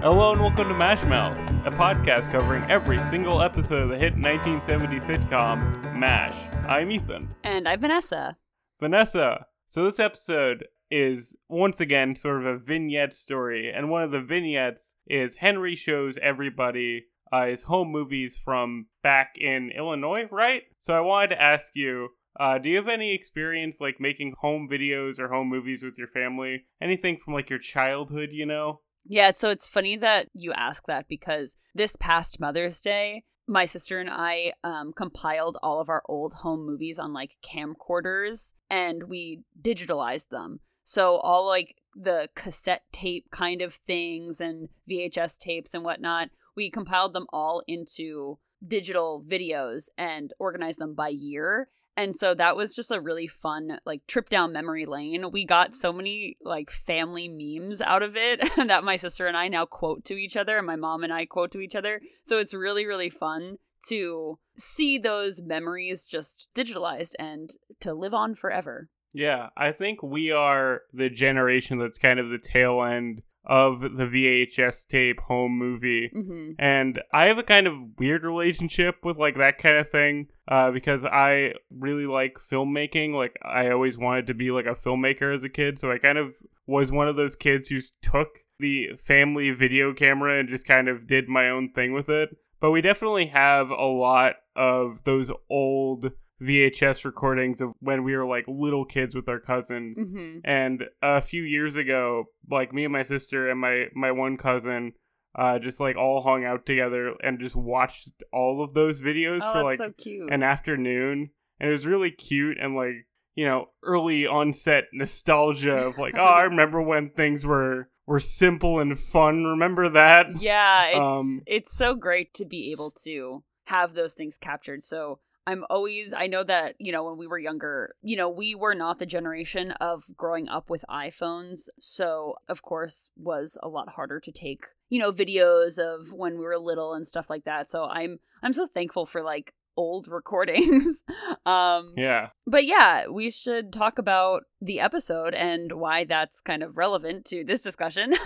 Hello and welcome to Mash Mouth, a podcast covering every single episode of the hit 1970 sitcom MASH. I'm Ethan. And I'm Vanessa. Vanessa. So this episode is once again sort of a vignette story, and one of the vignettes is Henry shows everybody uh, his home movies from back in Illinois, right? So I wanted to ask you. Uh, do you have any experience like making home videos or home movies with your family? Anything from like your childhood, you know? Yeah, so it's funny that you ask that because this past Mother's Day, my sister and I um, compiled all of our old home movies on like camcorders and we digitalized them. So all like the cassette tape kind of things and VHS tapes and whatnot, we compiled them all into digital videos and organized them by year and so that was just a really fun like trip down memory lane. We got so many like family memes out of it that my sister and i now quote to each other and my mom and i quote to each other. So it's really really fun to see those memories just digitalized and to live on forever. Yeah i think we are the generation that's kind of the tail end of the VHS tape home movie. mm-hmm. And I have a kind of weird relationship with like that kind of thing uh, because I really like filmmaking. Like I always wanted to be like a filmmaker as a kid, so I kind of was one of those kids who took the family video camera and just kind of did my own thing with it. But we definitely have a lot of those old VHS recordings of when we were like little kids with our cousins. Mm-hmm. And a few years ago, like me and my sister and my my one cousin uh just like all hung out together and just watched all of those videos oh, for like so an afternoon. And it was really cute and like, you know, early onset nostalgia of like, oh, I remember when things were were simple and fun. Remember that? yeah it's Um, it's so great to be able to have those things captured so i'm always i know that you know when we were younger you know we were not the generation of growing up with iphones so of course was a lot harder to take you know videos of when we were little and stuff like that so i'm i'm so thankful for like old recordings um Yeah. but yeah, we should talk about the episode and why that's kind of relevant to this discussion.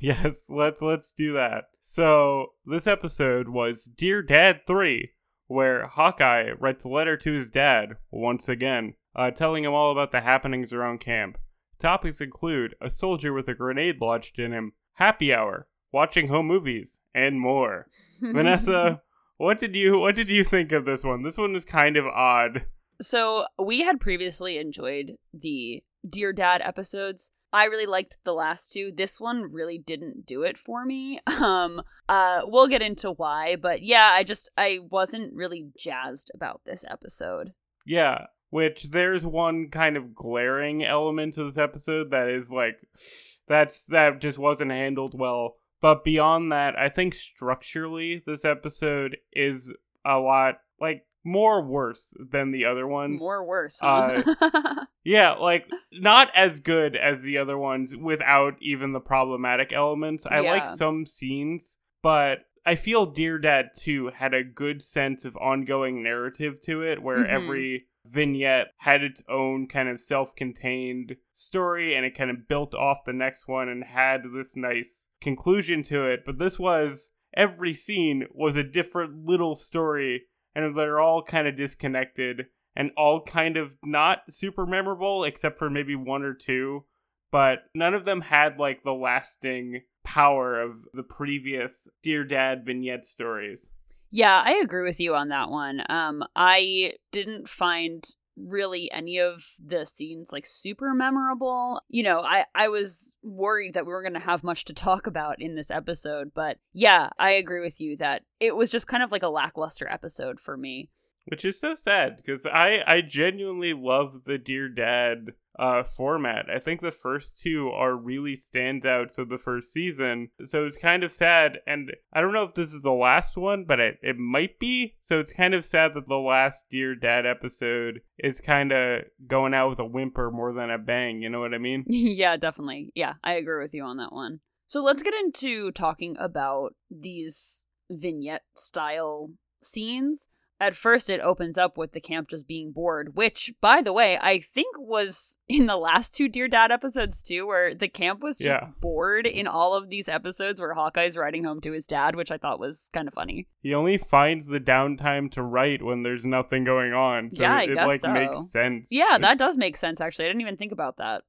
Yes, let's let's do that. So this episode was Dear Dad 3, where Hawkeye writes a letter to his dad once again, uh, telling him all about the happenings around camp. Topics include a soldier with a grenade lodged in him, happy hour, watching home movies, and more. Vanessa, what did you what did you think of this one? This one was kind of odd. So we had previously enjoyed the Dear Dad episodes. I really liked the last two. This one really didn't do it for me. Um uh we'll get into why, but yeah, I just I wasn't really jazzed about this episode. Yeah, which there's one kind of glaring element to this episode that is like that's that just wasn't handled well. But beyond that, I think structurally this episode is a lot like more worse than the other ones. More worse. Huh? Yeah, like not as good as the other ones without even the problematic elements. I like some scenes, but I feel Dear Dad 2 had a good sense of ongoing narrative to it where Mhm. every vignette had its own kind of self-contained story and it kind of built off the next one and had this nice conclusion to it. But this was every scene was a different little story and they're all kind of disconnected and all kind of not super memorable except for maybe one or two but none of them had like the lasting power of the previous dear dad vignette stories Yeah, I agree with you on that one. Um, I didn't find really any of the scenes like super memorable. You know, I I was worried that we were going to have much to talk about in this episode, but yeah, I agree with you that it was just kind of like a lackluster episode for me. which is so sad because i i genuinely love the dear dad uh format i think the first two are really standouts of the first season so it's kind of sad and i don't know if this is the last one but it, it might be so it's kind of sad that the last dear dad episode is kind of going out with a whimper more than a bang you know what i mean yeah, definitely. Yeah, I agree with you on that one. So let's get into talking about these vignette style scenes. At first it opens up with the camp just being bored, which, by the way, I think was in the last two Dear Dad episodes too, where the camp was just Yeah. bored in all of these episodes where Hawkeye's writing home to his dad, which I thought was kind of funny. He only finds the downtime to write when there's nothing going on. So Yeah, it like so. makes sense. Yeah, that does make sense, actually. I didn't even think about that.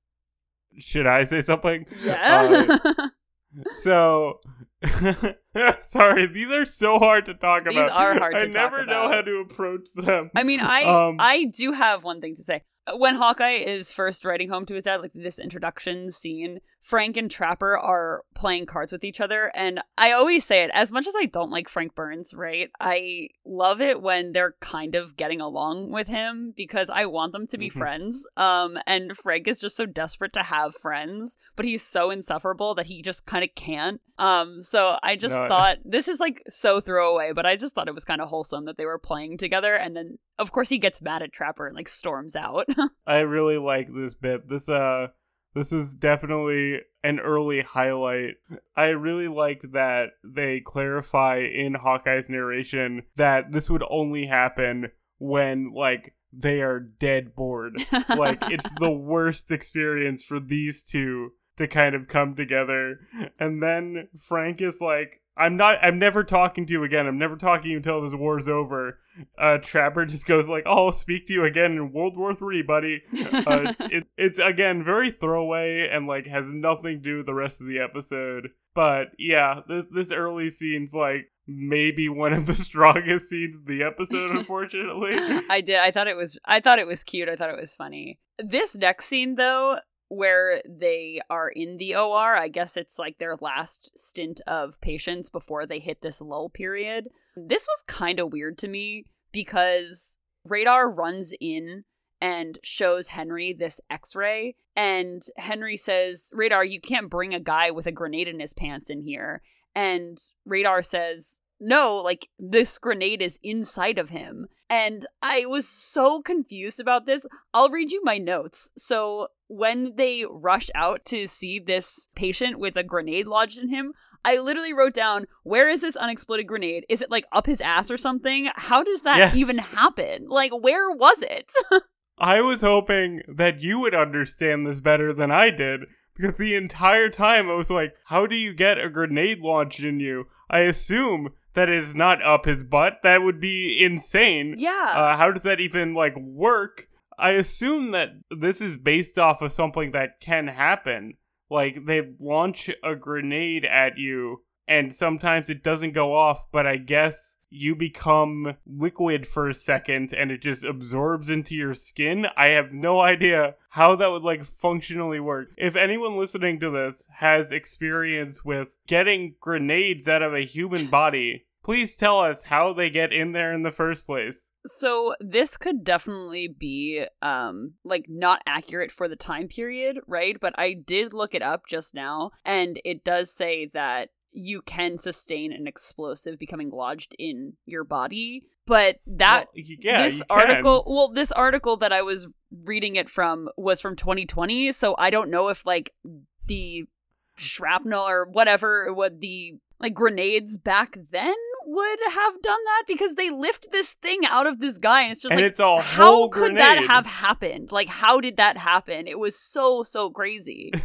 Should I say something? Yeah. Uh, so sorry, these are so hard to talk These about. are hard I talk never know how to approach them. I mean, I Um, I do have one thing to say. When Hawkeye is first writing home to his dad, like this introduction scene, Frank and Trapper are playing cards with each other, and I always say it. As much as I don't like Frank Burns, right? I love it when they're kind of getting along with him because I want them to be Mhm. friends. Um, and Frank is just so desperate to have friends, but he's so insufferable that he just kind of can't. Um, so I just No, thought this is like so throwaway, but I just thought it was kind of wholesome that they were playing together, and then of course he gets mad at Trapper and like storms out. I really like this bit. This uh this is definitely an early highlight. I really like that they clarify in Hawkeye's narration that this would only happen when like they are dead bored. like it's the worst experience for these two to kind of come together. And then Frank is like, I'm not I'm never talking to you again. I'm never talking to you until this war's over. Uh Trapper just goes like, oh, I'll speak to you again in World War Three, buddy. Uh, it's it, it's again very throwaway and like has nothing to do with the rest of the episode. But yeah, this this early scene's like maybe one of the strongest scenes of the episode, unfortunately. I did. I thought it was. I thought it was cute. I thought it was funny. This next scene, though, where they are in the OR, I guess it's like their last stint of patients before they hit this lull period. This was kind of weird to me because Radar runs in and shows Henry this X-ray, and Henry says, "Radar, you can't bring a guy with a grenade in his pants in here." And Radar says, no, like this grenade is inside of him. And I was so confused about this. I'll read you my notes. So, when they rush out to see this patient with a grenade lodged in him, I literally wrote down, Where is this unexploded grenade? Is it like up his ass or something? How does that Yes. even happen? Like, where was it? I was hoping that you would understand this better than I did because the entire time I was like, how do you get a grenade launched in you? I assume that is not up his butt. That would be insane. yeah. Uh, how does that even like work? I assume that this is based off of something that can happen. Like they launch a grenade at you and sometimes it doesn't go off, but I guess you become liquid for a second and it just absorbs into your skin. I have no idea how that would like functionally work. If anyone listening to this has experience with getting grenades out of a human body, please tell us how they get in there in the first place. So this could definitely be um like not accurate for the time period, right? But I did look it up just now and it does say that you can sustain an explosive becoming lodged in your body. But that Well, yeah, this article well this article that I was reading it from was from 2020, so I don't know if like the shrapnel or whatever what the like grenades back then would have done that because they lift this thing out of this guy and it's just and like it's a how could that have happened? Like how did that happen? It was so so crazy.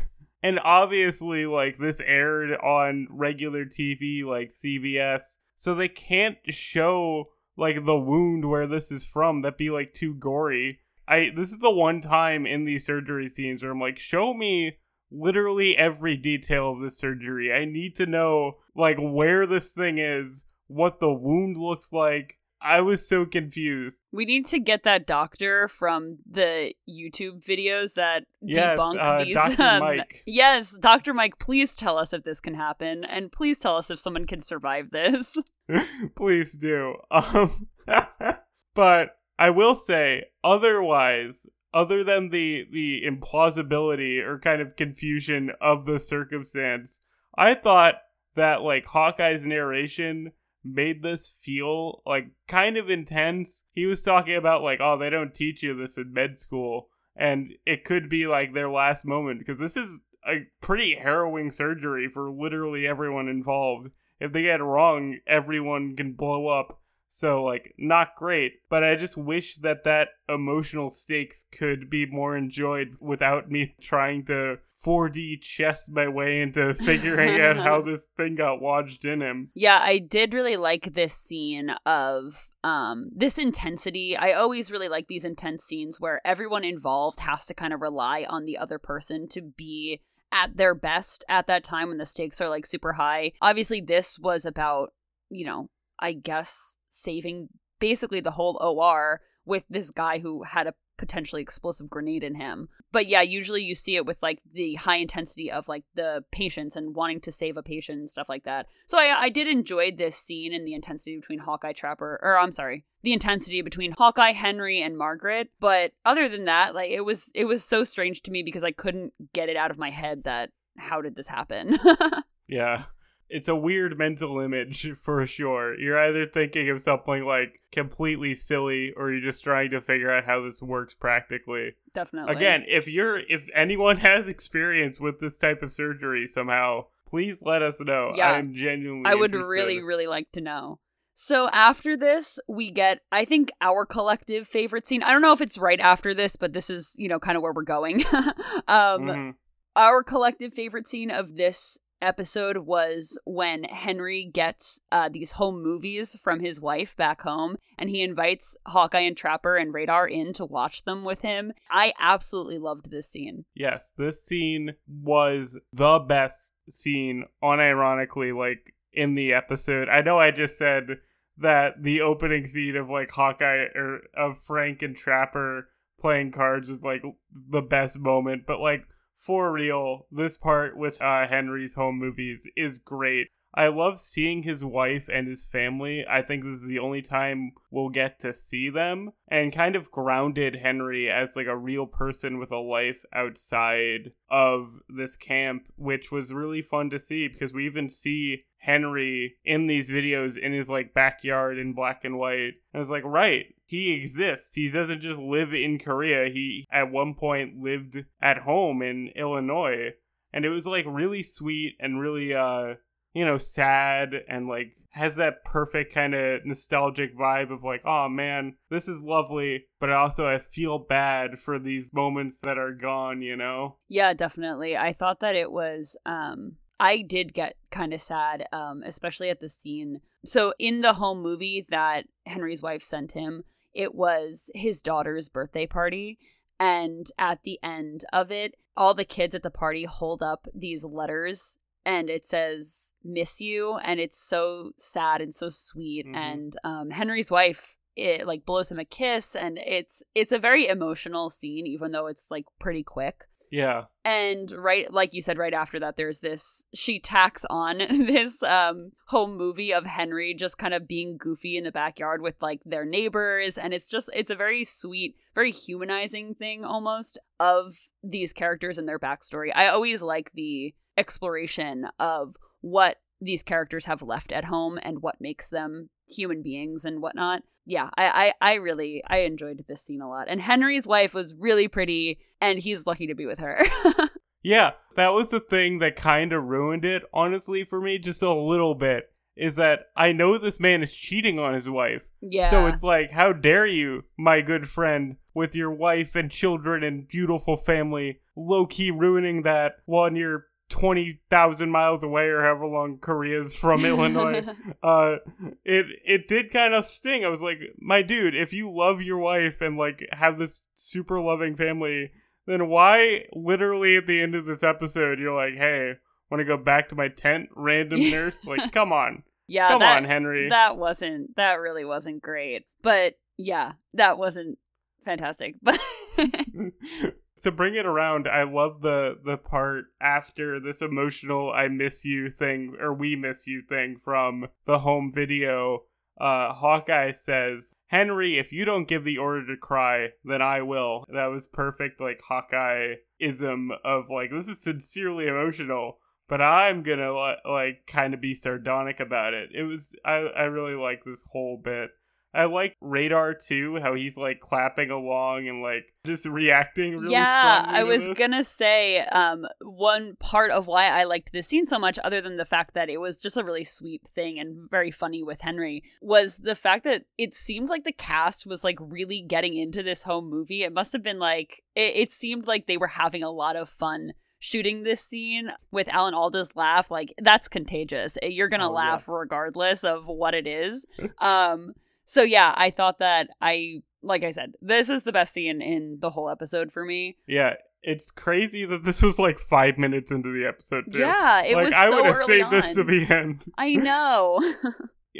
And obviously, like this aired on regular TV, like CBS, so they can't show like the wound where this is from. That'd be like too gory. I this is the one time in these surgery scenes where I'm like, show me literally every detail of this surgery. I need to know like where this thing is, what the wound looks like. I was so confused. we need to get that doctor from the YouTube videos that Yes, debunk uh, these. Dr. um, Mike. Yes, Dr. Mike, please tell us if this can happen and please tell us if someone can survive this. Please do. Um, but I will say, otherwise, other than the the implausibility or kind of confusion of the circumstance, I thought that like Hawkeye's narration made this feel like kind of intense. He was talking about like, oh, they don't teach you this in med school, and it could be like their last moment because this is a pretty harrowing surgery for literally everyone involved if they get it wrong, everyone can blow up. So, like, not great, but I just wish that that emotional stakes could be more enjoyed without me trying to 4D chess my way into figuring out how this thing got lodged in him. Yeah, I did really like this scene of um this intensity. I always really like these intense scenes where everyone involved has to kind of rely on the other person to be at their best at that time when the stakes are like super high. Obviously this was about, you know, I guess saving basically the whole OR with this guy who had a potentially explosive grenade in him. But yeah, usually you see it with like the high intensity of like the patients and wanting to save a patient and stuff like that. So I I did enjoy this scene and the intensity between Hawkeye Trapper or I'm sorry, the intensity between Hawkeye, Henry and Margaret. But other than that, like it was it was so strange to me because I couldn't get it out of my head that how did this happen? yeah it's a weird mental image for sure. You're either thinking of something like completely silly or you're just trying to figure out how this works practically. Definitely. Again, if you're if anyone has experience with this type of surgery somehow, please let us know. Yeah, I'm genuinely I would interested. really really like to know. So after this, we get I think our collective favorite scene. I don't know if it's right after this, but this is, you know, kind of where we're going. um mm-hmm. our collective favorite scene of this episode was when Henry gets uh, these home movies from his wife back home and he invites Hawkeye and Trapper and Radar in to watch them with him. I absolutely loved this scene. Yes, this scene was the best scene, unironically, like in the episode. I know I just said that the opening scene of like Hawkeye or of Frank and Trapper playing cards was like the best moment, but like for real, this part with uh, Henry's home movies is great. I love seeing his wife and his family. I think this is the only time we'll get to see them and kind of grounded Henry as like a real person with a life outside of this camp, which was really fun to see because we even see Henry in these videos in his like backyard in black and white. And I was like, right, he exists. He doesn't just live in Korea. He at one point lived at home in Illinois. And it was like really sweet and really uh you know, sad and like has that perfect kind of nostalgic vibe of like, oh man, this is lovely, but also I feel bad for these moments that are gone, you know? Yeah, definitely. I thought that it was um I did get kind of sad, um, especially at the scene. So in the home movie that Henry's wife sent him, it was his daughter's birthday party. And at the end of it, all the kids at the party hold up these letters and it says miss you and it's so sad and so sweet mm-hmm. and um, henry's wife it like blows him a kiss and it's it's a very emotional scene even though it's like pretty quick. Yeah. And right like you said right after that there's this she tacks on this um home movie of henry just kind of being goofy in the backyard with like their neighbors and it's just it's a very sweet very humanizing thing almost of these characters and their backstory. I always like the exploration of what these characters have left at home and what makes them human beings and whatnot. Yeah, I, I, I really I enjoyed this scene a lot. And Henry's wife was really pretty and he's lucky to be with her. yeah, that was the thing that kind of ruined it, honestly, for me, just a little bit. Is that I know this man is cheating on his wife. Yeah. So it's like, how dare you, my good friend, with your wife and children and beautiful family, low key ruining that while you're 20,000 miles away or however long Korea is from Illinois. Uh, it, it did kind of sting. I was like, my dude, if you love your wife and like have this super loving family, then why literally at the end of this episode, you're like, hey, want to go back to my tent, random nurse? Like, come on. Yeah. Come that, on, Henry. That wasn't, that really wasn't great. But yeah, that wasn't fantastic. But to bring it around, I love the the part after this emotional "I miss you" thing or "We miss you" thing from the home video. Uh, Hawkeye says, "Henry, if you don't give the order to cry, then I will." That was perfect, like Hawkeye ism of like this is sincerely emotional, but I'm gonna like kind of be sardonic about it. It was I I really like this whole bit. I like Radar too, how he's like clapping along and like just reacting really yeah, I was this. gonna say um, one part of why I liked this scene so much, other than the fact that it was just a really sweet thing and very funny with Henry, was the fact that it seemed like the cast was like really getting into this home movie. It must have been like it, it seemed like they were having a lot of fun shooting this scene with Alan Alda's laugh. Like that's contagious. You're gonna Oh, yeah. laugh regardless of what it is. um, so yeah, I thought that I like I said, this is the best scene in the whole episode for me. Yeah, it's crazy that this was like five minutes into the episode too. Yeah, it like was I so would have saved this to the end. I know.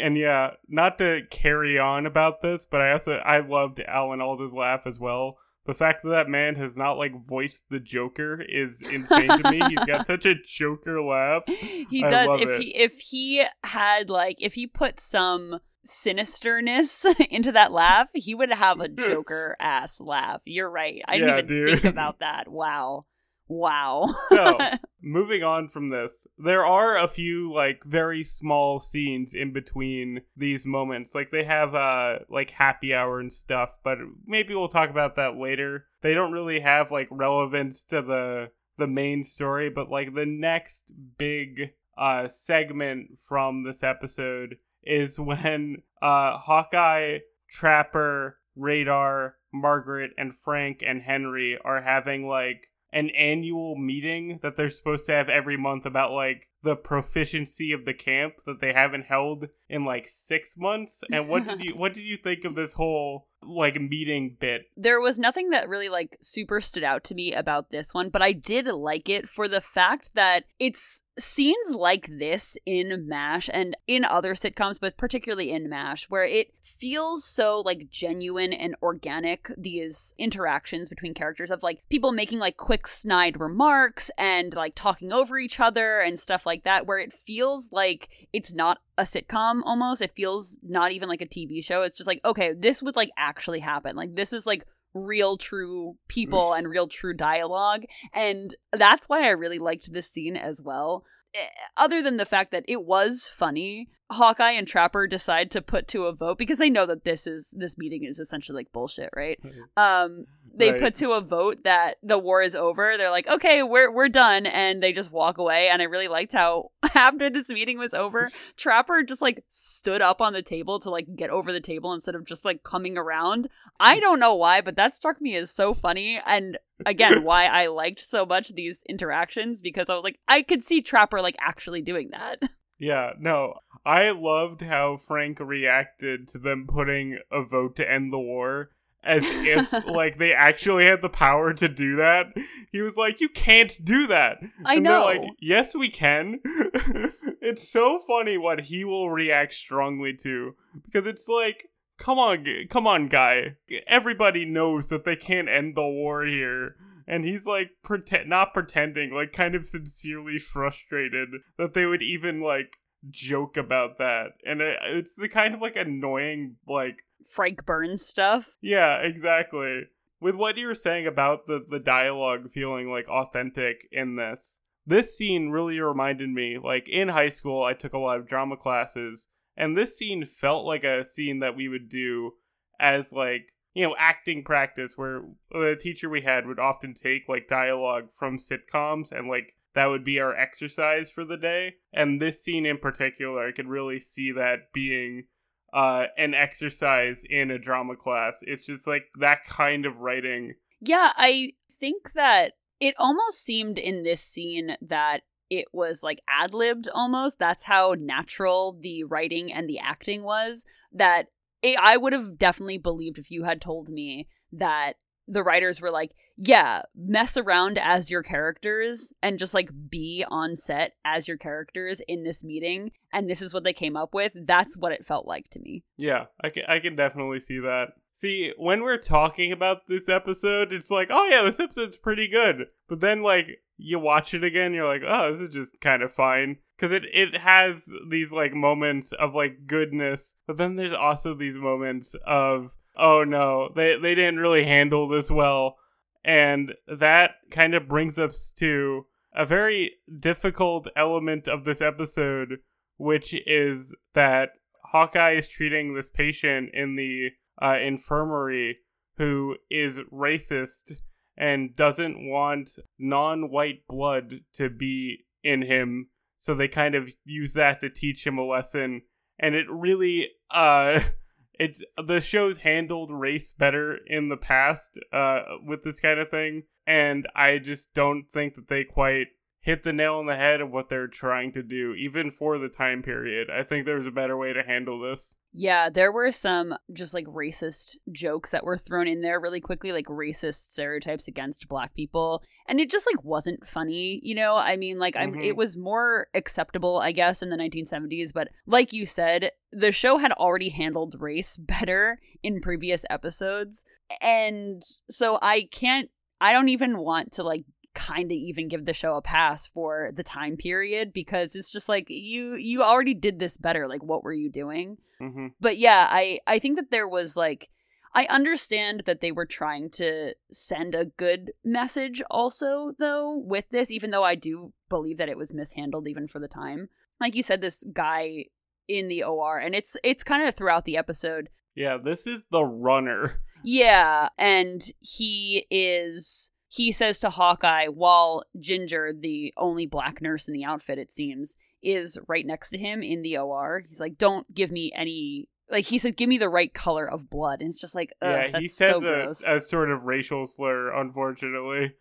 And yeah, not to carry on about this, but I also I loved Alan Alda's laugh as well. The fact that that man has not like voiced the Joker is insane to me. He's got such a Joker laugh. he I does if it. he if he had like if he put some sinisterness into that laugh, he would have a Joker ass laugh. You're right. I didn't Yeah, even dude. think about that. Wow. Wow. So, moving on from this, there are a few like very small scenes in between these moments. Like they have uh like happy hour and stuff, but maybe we'll talk about that later. They don't really have like relevance to the the main story, but like the next big uh segment from this episode is when uh Hawkeye, Trapper, Radar, Margaret and Frank and Henry are having like an annual meeting that they're supposed to have every month about like the proficiency of the camp that they haven't held in like 6 months. And what did you what did you think of this whole like meeting bit. There was nothing that really like super stood out to me about this one, but I did like it for the fact that it's scenes like this in MASH and in other sitcoms, but particularly in MASH, where it feels so like genuine and organic, these interactions between characters of like people making like quick snide remarks and like talking over each other and stuff like that, where it feels like it's not a sitcom almost. It feels not even like a TV show. It's just like, okay, this would like actually happen. Like this is like real true people and real true dialogue. And that's why I really liked this scene as well. Eh, Other than the fact that it was funny, Hawkeye and Trapper decide to put to a vote because they know that this is this meeting is essentially like bullshit, right? Um they Right. put to a vote that the war is over. They're like, "Okay, we're we're done." And they just walk away and I really liked how after this meeting was over, Trapper just like stood up on the table to like get over the table instead of just like coming around. I mm. don't know why, but that struck me as so funny and again why I liked so much these interactions because I was like I could see Trapper like actually doing that. Yeah, no. I loved how Frank reacted to them putting a vote to end the war as if like they actually had the power to do that. He was like, "You can't do that." I and know. They're like, "Yes, we can." it's so funny what he will react strongly to because it's like, "Come on, g- come on, guy. Everybody knows that they can't end the war here." And he's like pretend not pretending, like kind of sincerely frustrated that they would even like joke about that. And it, it's the kind of like annoying like Frank Burns stuff. yeah, exactly. With what you were saying about the the dialogue feeling like authentic in this, this scene really reminded me like in high school I took a lot of drama classes and this scene felt like a scene that we would do as like you know acting practice where the teacher we had would often take like dialogue from sitcoms and like that would be our exercise for the day and this scene in particular I could really see that being uh, an exercise in a drama class. It's just like that kind of writing. Yeah, I think that it almost seemed in this scene that it was like ad libbed almost. That's how natural the writing and the acting was. That it, I would have definitely believed if you had told me that the writers were like, yeah, mess around as your characters and just like be on set as your characters in this meeting. And this is what they came up with. That's what it felt like to me. Yeah, I can I can definitely see that. See, when we're talking about this episode, it's like, oh yeah, this episode's pretty good. But then like you watch it again, you're like, oh, this is just kind of fine. Cause it, it has these like moments of like goodness, but then there's also these moments of oh no, they they didn't really handle this well. And that kind of brings us to a very difficult element of this episode, which is that Hawkeye is treating this patient in the uh, infirmary who is racist and doesn't want non-white blood to be in him so they kind of use that to teach him a lesson and it really uh it the show's handled race better in the past uh with this kind of thing and i just don't think that they quite hit the nail on the head of what they're trying to do even for the time period i think there's a better way to handle this Yeah, there were some just like racist jokes that were thrown in there really quickly, like racist stereotypes against black people. And it just like wasn't funny, you know? I mean, like I'm Mhm. it was more acceptable, I guess, in the 1970s, but like you said, the show had already handled race better in previous episodes. And so I can't I don't even want to like kind of even give the show a pass for the time period because it's just like you you already did this better like what were you doing? Hmm but yeah i i think that there was like i understand that they were trying to send a good message also though with this even though i do believe that it was mishandled even for the time. Like you said this guy in the or and it's it's kind of throughout the episode. Yeah this is the runner. Yeah, and he is he says to Hawkeye while Ginger, the only black nurse in the outfit it seems, is right next to him in the OR. He's like, "Don't give me any like he said give me the right color of blood." And it's just like, yeah he says so a, a sort of racial slur unfortunately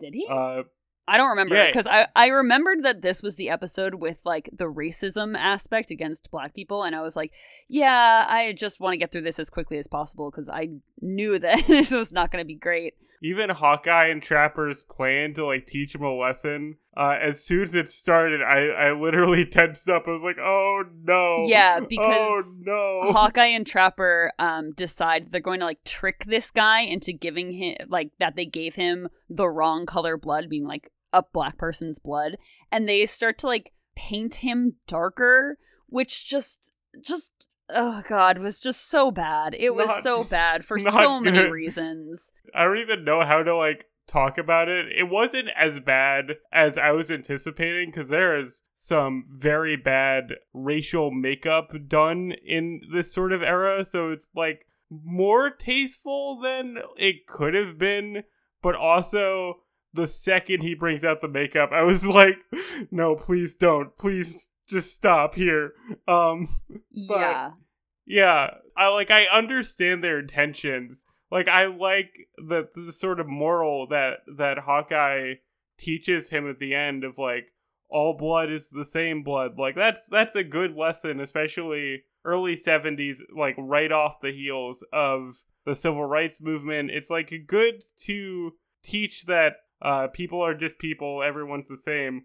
Did he? uh I don't remember yeah. because I I remembered that this was the episode with like the racism aspect against black people, and I was like, yeah, I just want to get through this as quickly as possible because I knew that this was not going to be great. Even Hawkeye and Trapper's plan to like teach him a lesson. Uh, as soon as it started, I I literally tensed up. I was like, "Oh no!" Yeah, oh because no! Hawkeye and Trapper um decide they're going to like trick this guy into giving him like that they gave him the wrong color blood, being like a black person's blood, and they start to like paint him darker, which just just oh god was just so bad. It was Not- so bad for so many reasons. I don't even know how to like talk about it. It wasn't as bad as I was anticipating because there is some very bad racial makeup done in this sort of era. So it's like more tasteful than it could have been, but also the second he brings out the makeup, I was like, no, please don't. Please just stop here. Um yeah. yeah, I like I understand their intentions. Like I like the, the sort of moral that that Hawkeye teaches him at the end of like all blood is the same blood. Like that's that's a good lesson, especially early 70s like right off the heels of the civil rights movement. It's like good to teach that uh people are just people, everyone's the same.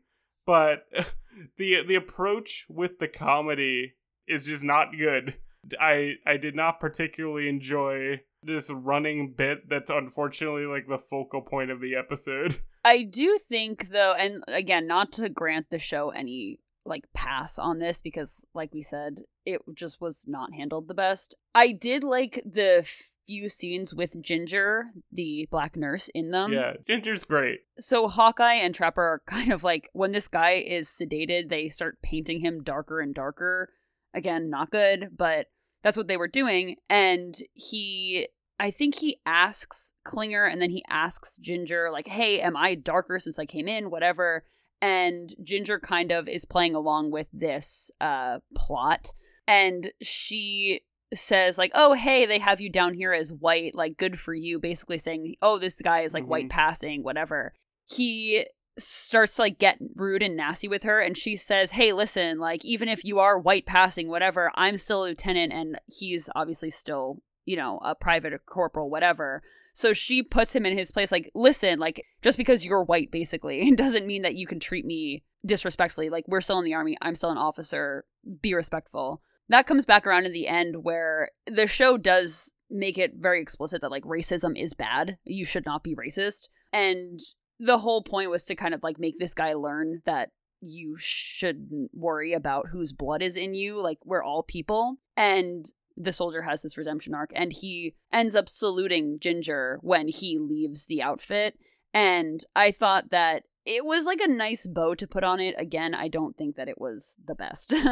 But the the approach with the comedy is just not good. I I did not particularly enjoy this running bit that's unfortunately like the focal point of the episode. I do think though, and again, not to grant the show any like pass on this because like we said, it just was not handled the best. I did like the few scenes with Ginger, the black nurse in them. yeah, Ginger's great. So Hawkeye and Trapper are kind of like when this guy is sedated, they start painting him darker and darker. Again, not good, but that's what they were doing. And he, I think he asks Klinger and then he asks Ginger, like, hey, am I darker since I came in? Whatever. And Ginger kind of is playing along with this uh, plot. And she says, like, oh, hey, they have you down here as white. Like, good for you. Basically saying, oh, this guy is like Mhm. white passing, whatever. He starts to like get rude and nasty with her and she says hey listen like even if you are white passing whatever i'm still a lieutenant and he's obviously still you know a private or corporal whatever. So she puts him in his place like listen like just because you're white basically doesn't mean that you can treat me disrespectfully. Like we're still in the army. I'm still an officer. Be respectful. That comes back around in the end where the show does make it very explicit that like racism is bad. You should not be racist. And the whole point was to kind of like make this guy learn that you shouldn't worry about whose blood is in you. Like we're all people. And the soldier has this redemption arc and he ends up saluting ginger when he leaves the outfit. And i thought that it was like a nice bow to put on it. Again i don't think that it was the best.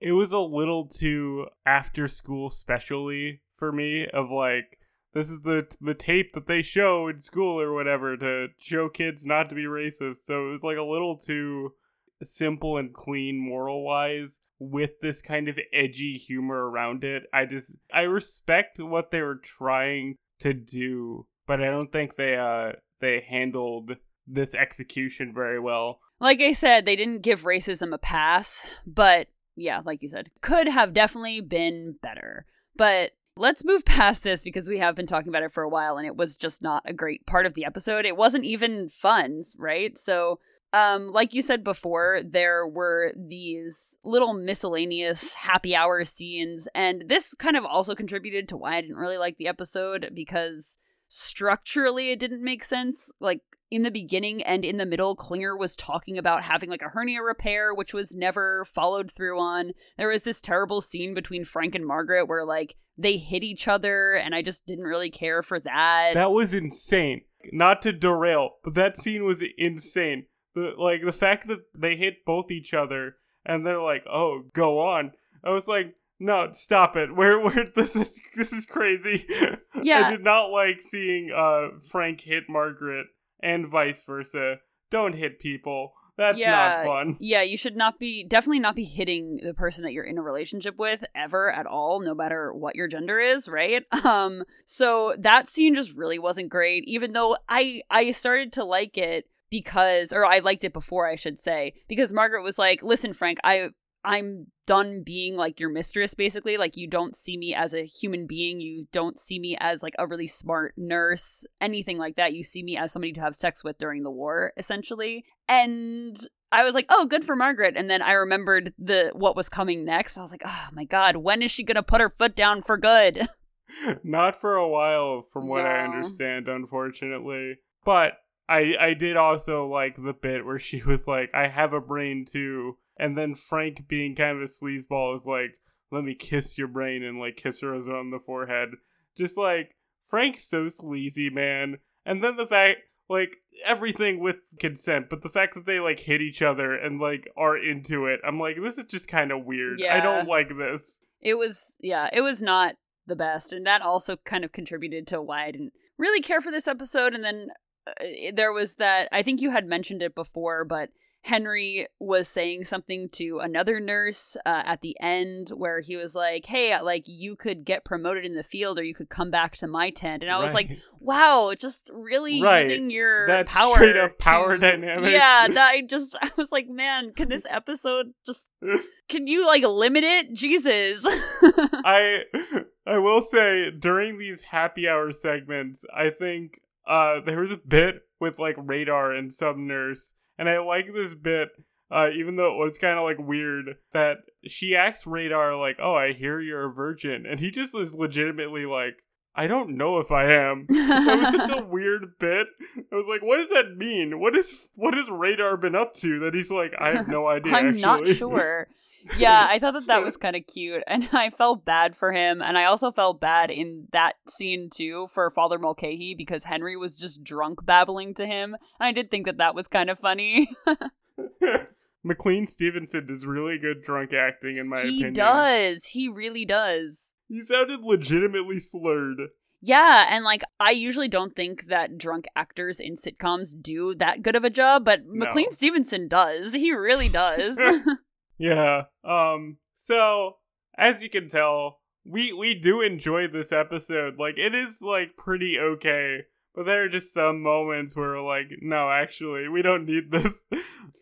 It was a little too after school specially for me of like this is the the tape that they show in school or whatever to show kids not to be racist. So it was like a little too simple and clean moral wise with this kind of edgy humor around it. I just I respect what they were trying to do, but I don't think they uh they handled this execution very well. Like I said, they didn't give racism a pass, but yeah, like you said, could have definitely been better. But let's move past this because we have been talking about it for a while and it was just not a great part of the episode. It wasn't even fun, right? So, um, like you said before, there were these little miscellaneous happy hour scenes, and this kind of also contributed to why I didn't really like the episode because structurally it didn't make sense. Like in the beginning and in the middle, Klinger was talking about having like a hernia repair, which was never followed through on. There was this terrible scene between Frank and Margaret where like they hit each other, and I just didn't really care for that. That was insane. Not to derail, but that scene was insane. The like the fact that they hit both each other and they're like, "Oh, go on." I was like, no, stop it. Where where this is this is crazy. Yeah. I did not like seeing uh Frank hit Margaret and vice versa. Don't hit people. That's yeah, not fun. Yeah, you should not be definitely not be hitting the person that you're in a relationship with ever at all, no matter what your gender is, right? Um, so that scene just really wasn't great, even though I I started to like it because or I liked it before I should say, because Margaret was like, Listen, Frank, I I'm done being like your mistress basically like you don't see me as a human being you don't see me as like a really smart nurse anything like that. You see me as somebody to have sex with during the war essentially. And I was like oh good for Margaret. And then I remembered the what was coming next. I was like oh my god when is she going to put her foot down for good? Not for a while from what I understand unfortunately. But I I did also like the bit where she was like I have a brain too and then Frank being kind of a sleazeball is like let me kiss your brain and like kiss her on the forehead. Just like Frank's so sleazy, man. And then the fact like everything with consent, but the fact that they like hit each other and like are into it, I'm like, this is just kind of weird. I don't like this. it was yeah it was not the best and that also kind of contributed to why i didn't really care for this episode and then uh, there was that i think you had mentioned it before but henry was saying something to another nurse uh, at the end where he was like hey like you could get promoted in the field or you could come back to my tent and i was like wow just really Right. using your That power straight up power to- dynamic. yeah that i just i was like man can this episode just can you like limit it jesus I I will say during these happy hour segments, I think uh there was a bit with like radar and some nurse, and I like this bit. Uh, even though it was kind of like weird that she asks radar like, "Oh, I hear you're a virgin," and he just is legitimately like, "I don't know if I am." That was such a weird bit. I was like, "What does that mean? What is what has radar been up to?" That he's like, "I have no idea." I'm not sure. Yeah, I thought that that was kind of cute, and I felt bad for him, and I also felt bad in that scene too for Father Mulcahy because Henry was just drunk babbling to him, and I did think that that was kind of funny. McLean Stevenson does really good drunk acting, in my he opinion. He does, he really does. He sounded legitimately slurred. Yeah, and like I usually don't think that drunk actors in sitcoms do that good of a job, but No. McLean Stevenson does. He really does. Yeah. Um. So as you can tell, we we do enjoy this episode. Like it is like pretty okay, but there are just some moments where we're like, no, actually, we don't need this.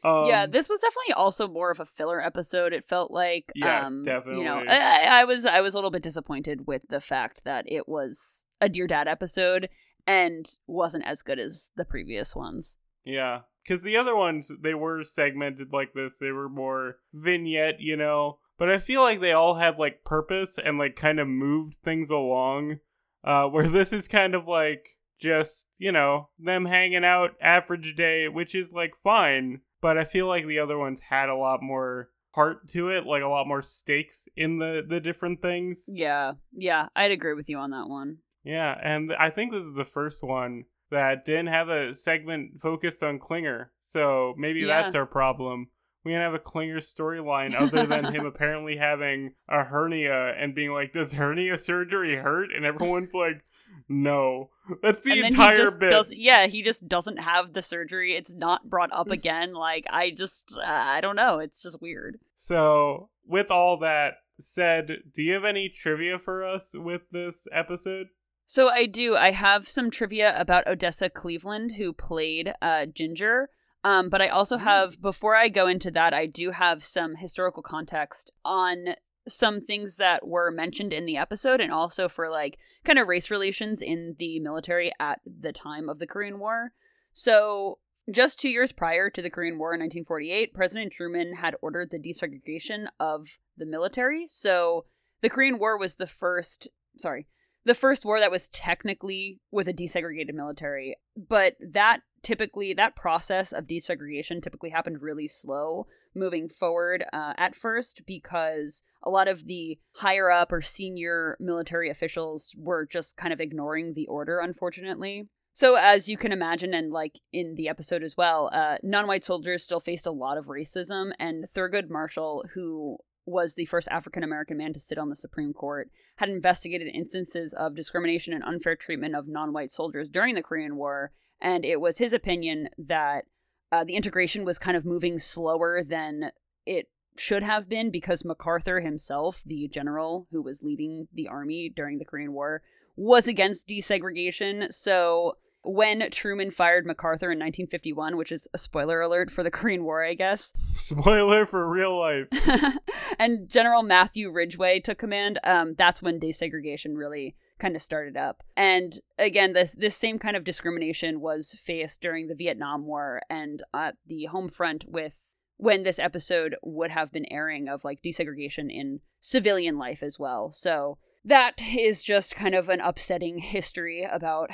um, yeah, this was definitely also more of a filler episode. It felt like, Yes, um, You know. I, I was I was a little bit disappointed with the fact that it was a Dear Dad episode and wasn't as good as the previous ones. Yeah, because the other ones they were segmented like this. They were more vignette, you know. But I feel like they all had like purpose and like kind of moved things along. Uh, where this is kind of like just you know them hanging out average day, which is like fine. But I feel like the other ones had a lot more heart to it, like a lot more stakes in the the different things. Yeah, yeah, I'd agree with you on that one. Yeah, and I think this is the first one that didn't have a segment focused on Klinger. So maybe Yeah. that's our problem. we didn't have a Klinger storyline other than him apparently having a hernia and being like, "Does hernia surgery hurt?" And everyone's like, "No." That's the and entire he just bit. Does, yeah, he just doesn't have the surgery. It's not brought up again. Like I just, uh, I don't know. It's just weird. So, with all that said, do you have any trivia for us with this episode? So I do. I have some trivia about Odessa Cleveland, who played uh, Ginger. Um, but I also have, before I go into that, I do have some historical context on some things that were mentioned in the episode and also for like kind of race relations in the military at the time of the Korean War. So, just two years prior to the Korean War in 1948, President Truman had ordered the desegregation of the military. So, the Korean War was the first, sorry, the first war that was technically with a desegregated military, but that typically that process of desegregation typically happened really slow moving forward uh, at first because a lot of the higher up or senior military officials were just kind of ignoring the order unfortunately. So as you can imagine and like in the episode as well uh, non-white soldiers still faced a lot of racism and thurgood marshall who was the first African American man to sit on the Supreme Court, had investigated instances of discrimination and unfair treatment of non white soldiers during the Korean War. And it was his opinion that uh, the integration was kind of moving slower than it should have been because MacArthur himself, the general who was leading the army during the Korean War, was against desegregation. So when Truman fired MacArthur in 1951, which is a spoiler alert for the Korean War, I guess. Spoiler for real life. and General Matthew Ridgway took command. Um, that's when desegregation really kind of started up. And again, this this same kind of discrimination was faced during the Vietnam War and at the home front with when this episode would have been airing of like desegregation in civilian life as well. So that is just kind of an upsetting history about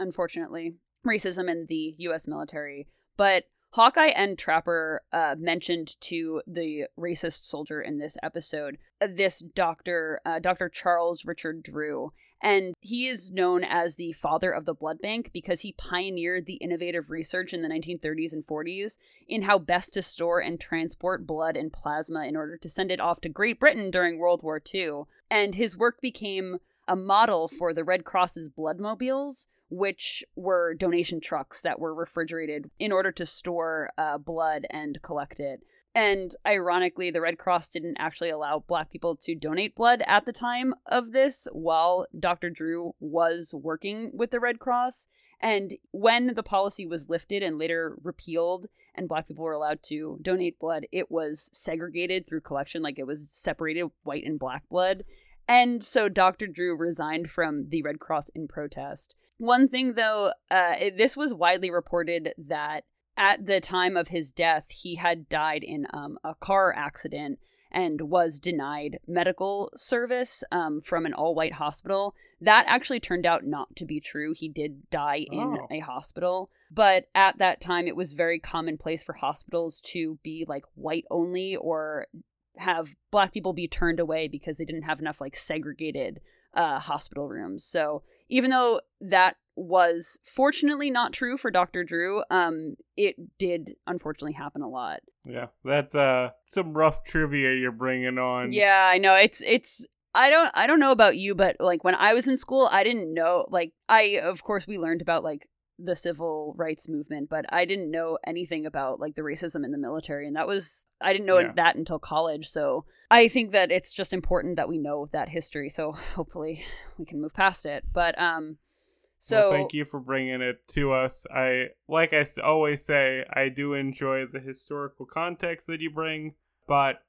unfortunately, racism in the U.S. military. But Hawkeye and Trapper uh, mentioned to the racist soldier in this episode uh, this doctor, uh, Dr. Charles Richard Drew. And he is known as the father of the blood bank because he pioneered the innovative research in the 1930s and 40s in how best to store and transport blood and plasma in order to send it off to Great Britain during World War II. And his work became a model for the Red Cross's blood mobiles, which were donation trucks that were refrigerated in order to store uh, blood and collect it. And ironically, the Red Cross didn't actually allow black people to donate blood at the time of this while Dr. Drew was working with the Red Cross. And when the policy was lifted and later repealed and black people were allowed to donate blood, it was segregated through collection, like it was separated white and black blood. And so Dr. Drew resigned from the Red Cross in protest. One thing, though, uh, this was widely reported that at the time of his death, he had died in um, a car accident and was denied medical service um, from an all white hospital. That actually turned out not to be true. He did die in Oh. a hospital. But at that time, it was very commonplace for hospitals to be like white only or have black people be turned away because they didn't have enough like segregated uh, hospital rooms. So even though that was fortunately not true for Dr. Drew, um, it did unfortunately happen a lot. Yeah, that's uh some rough trivia you're bringing on. Yeah, I know. It's it's I don't I don't know about you, but like when I was in school, I didn't know like I of course we learned about like the civil rights movement, but I didn't know anything about like the racism in the military and that was I didn't know Yeah. that until college. So I think that it's just important that we know that history. So hopefully we can move past it. But um so well, thank you for bringing it to us. I like I always say, I do enjoy the historical context that you bring, but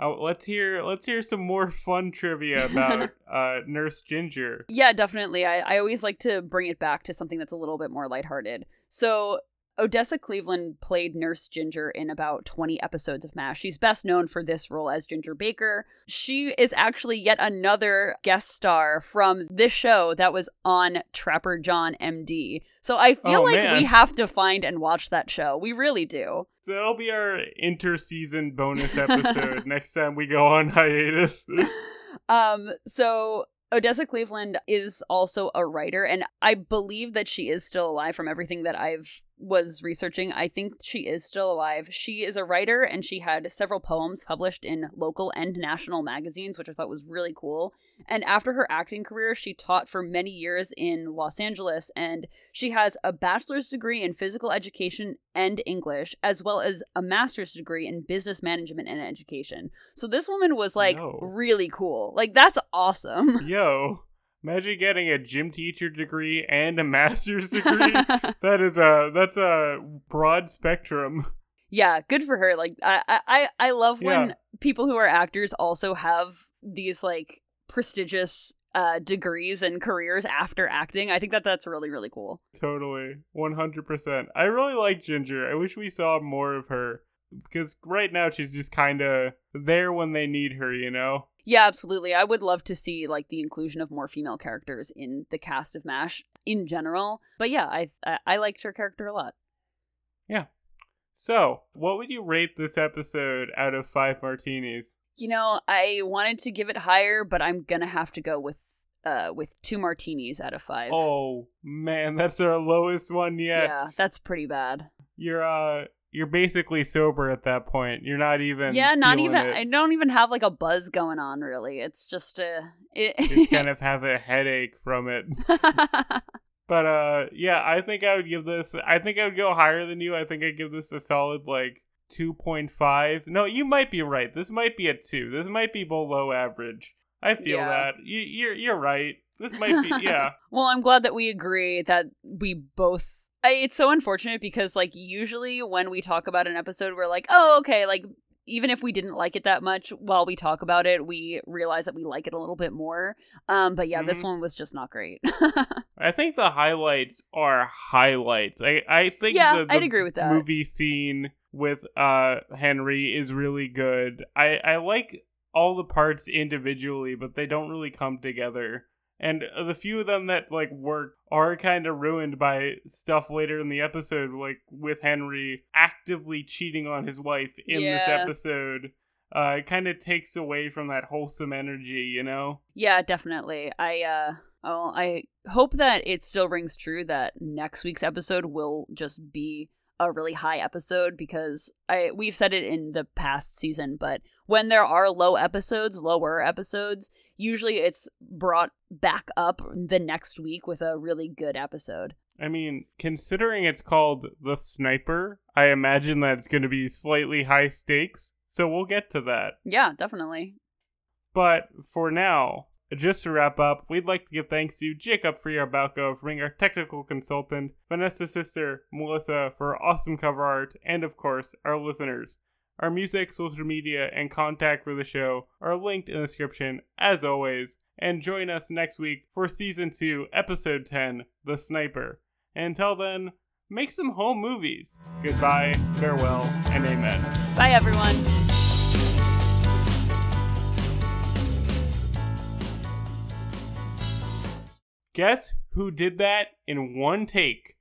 uh, let's hear let's hear some more fun trivia about uh, Nurse Ginger. Yeah, definitely. I, I always like to bring it back to something that's a little bit more lighthearted. So, Odessa Cleveland played Nurse Ginger in about 20 episodes of MASH. She's best known for this role as Ginger Baker. She is actually yet another guest star from this show that was on Trapper John MD. So, I feel Oh, like man. we have to find and watch that show. We really do. That'll be our inter-season bonus episode next time we go on hiatus. um so Odessa Cleveland is also a writer, and I believe that she is still alive from everything that I've was researching. I think she is still alive. She is a writer and she had several poems published in local and national magazines, which I thought was really cool. And after her acting career, she taught for many years in Los Angeles and she has a bachelor's degree in physical education and English, as well as a master's degree in business management and education. So this woman was like really cool. Like that's awesome. Yo, imagine getting a gym teacher degree and a master's degree. that is a that's a broad spectrum. yeah, good for her. Like I I I love when Yeah. people who are actors also have these like prestigious uh degrees and careers after acting. I think that that's really really cool. Totally, one hundred percent. I really like Ginger. I wish we saw more of her because right now she's just kind of there when they need her. You know. Yeah, absolutely. I would love to see like the inclusion of more female characters in the cast of MASH in general. But yeah, I I, I liked her character a lot. Yeah. So, what would you rate this episode out of five martinis? You know, I wanted to give it higher, but I'm gonna have to go with uh with two martinis out of five. Oh man, that's our lowest one yet. yeah, that's pretty bad. You're uh, you're basically sober at that point. You're not even. yeah, not even. It. I don't even have like a buzz going on. Really, it's just a. it. just kind of have a headache from it. But uh yeah, I think I would give this I think I would go higher than you. I think I'd give this a solid like 2.5. No, you might be right. This might be a 2. This might be below average. I feel Yeah. that. You you're you're right. This might be yeah. well, I'm glad that we agree that we both. I, it's so unfortunate because like usually when we talk about an episode, we're like, oh okay, like even if we didn't like it that much, while we talk about it, we realize that we like it a little bit more. Um, but yeah, this Mhm. one was just not great. I think the highlights are highlights. I I think Yeah, the, the I'd agree with that. movie scene with uh Henry is really good. I I like all the parts individually, but they don't really come together. And the few of them that like work are kind of ruined by stuff later in the episode, like with Henry actively cheating on his wife in this episode. Uh, it kind of takes away from that wholesome energy, you know. Yeah, definitely. I uh well, I hope that it still rings true that next week's episode will just be a really high episode because I we've said it in the past season, but when there are low episodes, lower episodes, usually it's brought back up the next week with a really good episode. I mean, considering it's called The Sniper, I imagine that it's going to be slightly high stakes, so we'll get to that. Yeah, definitely. But for now, just to wrap up, we'd like to give thanks to Jacob Friarbalco for being our technical consultant, Vanessa's sister, Melissa, for awesome cover art, and of course, our listeners. Our music, social media, and contact for the show are linked in the description, as always, and join us next week for Season 2, Episode 10, The Sniper. And until then, make some home movies. Goodbye, farewell, and amen. Bye everyone. Guess who did that in one take?